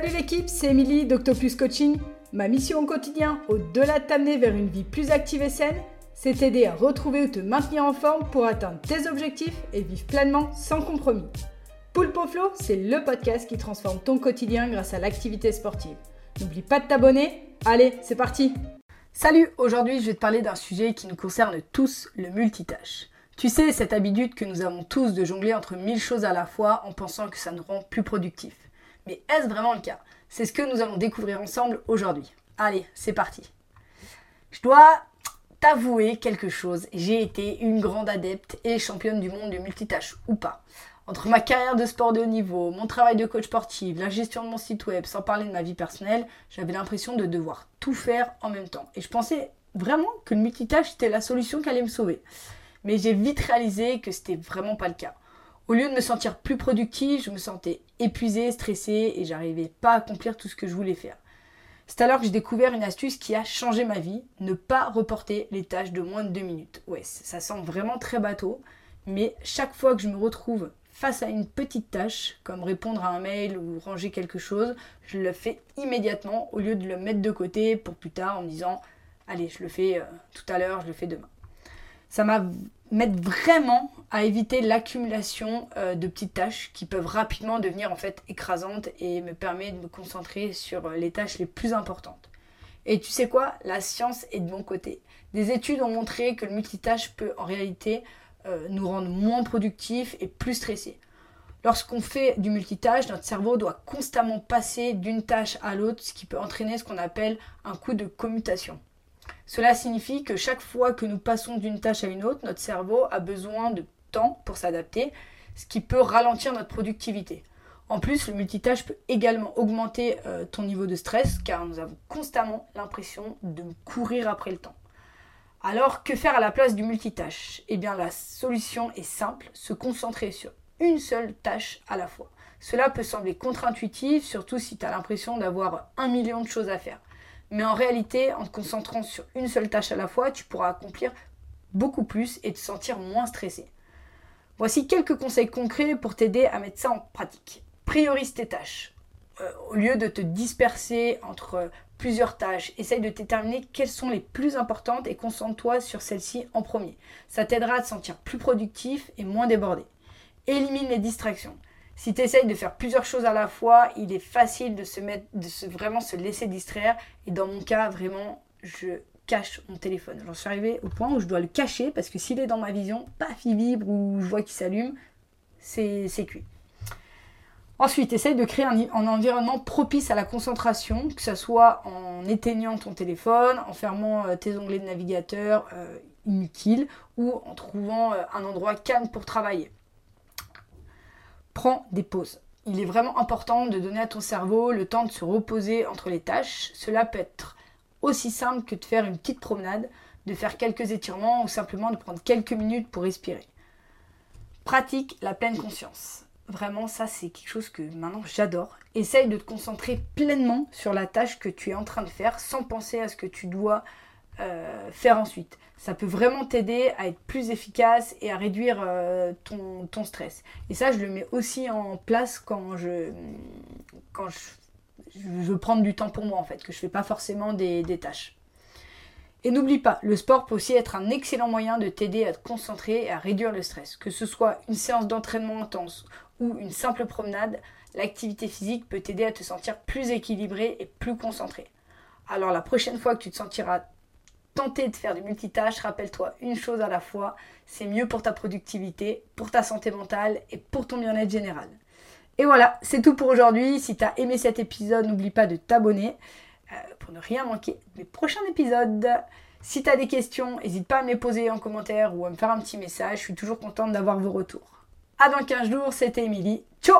Salut l'équipe, c'est Émilie d'Octopus Coaching. Ma mission au quotidien, au-delà de t'amener vers une vie plus active et saine, c'est t'aider à retrouver ou te maintenir en forme pour atteindre tes objectifs et vivre pleinement sans compromis. Poulpe Flow, c'est le podcast qui transforme ton quotidien grâce à l'activité sportive. N'oublie pas de t'abonner. Allez, c'est parti Salut, aujourd'hui je vais te parler d'un sujet qui nous concerne tous, le multitâche. Tu sais, cette habitude que nous avons tous de jongler entre mille choses à la fois en pensant que ça nous rend plus productifs. Mais est-ce vraiment le cas? C'est ce que nous allons découvrir ensemble aujourd'hui. Allez, c'est parti. Je dois t'avouer quelque chose. J'ai été une grande adepte et championne du monde du multitâche, ou pas. Entre ma carrière de sport de haut niveau, mon travail de coach sportif, la gestion de mon site web, sans parler de ma vie personnelle, j'avais l'impression de devoir tout faire en même temps. Et je pensais vraiment que le multitâche était la solution qui allait me sauver. Mais j'ai vite réalisé que c'était vraiment pas le cas. Au lieu de me sentir plus productive, je me sentais épuisée, stressée et j'arrivais pas à accomplir tout ce que je voulais faire. C'est alors que j'ai découvert une astuce qui a changé ma vie, ne pas reporter les tâches de moins de deux minutes. Ouais, ça semble vraiment très bateau, mais chaque fois que je me retrouve face à une petite tâche, comme répondre à un mail ou ranger quelque chose, je le fais immédiatement au lieu de le mettre de côté pour plus tard en me disant allez, je le fais euh, tout à l'heure, je le fais demain ça m'aide vraiment à éviter l'accumulation euh, de petites tâches qui peuvent rapidement devenir en fait écrasantes et me permet de me concentrer sur euh, les tâches les plus importantes. Et tu sais quoi? La science est de mon côté. Des études ont montré que le multitâche peut en réalité euh, nous rendre moins productifs et plus stressés. Lorsqu'on fait du multitâche, notre cerveau doit constamment passer d'une tâche à l'autre, ce qui peut entraîner ce qu'on appelle un coup de commutation. Cela signifie que chaque fois que nous passons d'une tâche à une autre, notre cerveau a besoin de temps pour s'adapter, ce qui peut ralentir notre productivité. En plus, le multitâche peut également augmenter euh, ton niveau de stress car nous avons constamment l'impression de courir après le temps. Alors, que faire à la place du multitâche? Eh bien, la solution est simple, se concentrer sur une seule tâche à la fois. Cela peut sembler contre-intuitif, surtout si tu as l'impression d'avoir un million de choses à faire. Mais en réalité, en te concentrant sur une seule tâche à la fois, tu pourras accomplir beaucoup plus et te sentir moins stressé. Voici quelques conseils concrets pour t'aider à mettre ça en pratique. Priorise tes tâches. Euh, au lieu de te disperser entre plusieurs tâches, essaye de déterminer quelles sont les plus importantes et concentre-toi sur celles-ci en premier. Ça t'aidera à te sentir plus productif et moins débordé. Élimine les distractions. Si tu essayes de faire plusieurs choses à la fois, il est facile de se vraiment se laisser distraire. Et dans mon cas, vraiment, je cache mon téléphone. J'en suis arrivée au point où je dois le cacher parce que s'il est dans ma vision, paf, il vibre ou je vois qu'il s'allume, c'est cuit. Ensuite, essaye de créer un, environnement propice à la concentration, que ce soit en éteignant ton téléphone, en fermant euh, tes onglets de navigateur euh, inutiles ou en trouvant euh, un endroit calme pour travailler prends des pauses. Il est vraiment important de donner à ton cerveau le temps de se reposer entre les tâches. Cela peut être aussi simple que de faire une petite promenade, de faire quelques étirements ou simplement de prendre quelques minutes pour respirer. Pratique la pleine conscience. Vraiment, ça c'est quelque chose que maintenant j'adore. Essaye de te concentrer pleinement sur la tâche que tu es en train de faire sans penser à ce que tu dois euh, faire ensuite. Ça peut vraiment t'aider à être plus efficace et à réduire euh, ton, stress. Et ça, je le mets aussi en place quand je, quand je, veux prendre du temps pour moi, en fait, que je ne fais pas forcément des, des tâches. Et n'oublie pas, le sport peut aussi être un excellent moyen de t'aider à te concentrer et à réduire le stress. Que ce soit une séance d'entraînement intense ou une simple promenade, l'activité physique peut t'aider à te sentir plus équilibré et plus concentré. Alors la prochaine fois que tu te sentiras tenter de faire du multitâche, rappelle-toi une chose à la fois, c'est mieux pour ta productivité, pour ta santé mentale et pour ton bien-être général. Et voilà, c'est tout pour aujourd'hui. Si tu as aimé cet épisode, n'oublie pas de t'abonner euh, pour ne rien manquer de mes prochains épisodes. Si tu as des questions, n'hésite pas à me les poser en commentaire ou à me faire un petit message. Je suis toujours contente d'avoir vos retours. À dans 15 jours, c'était Émilie. Ciao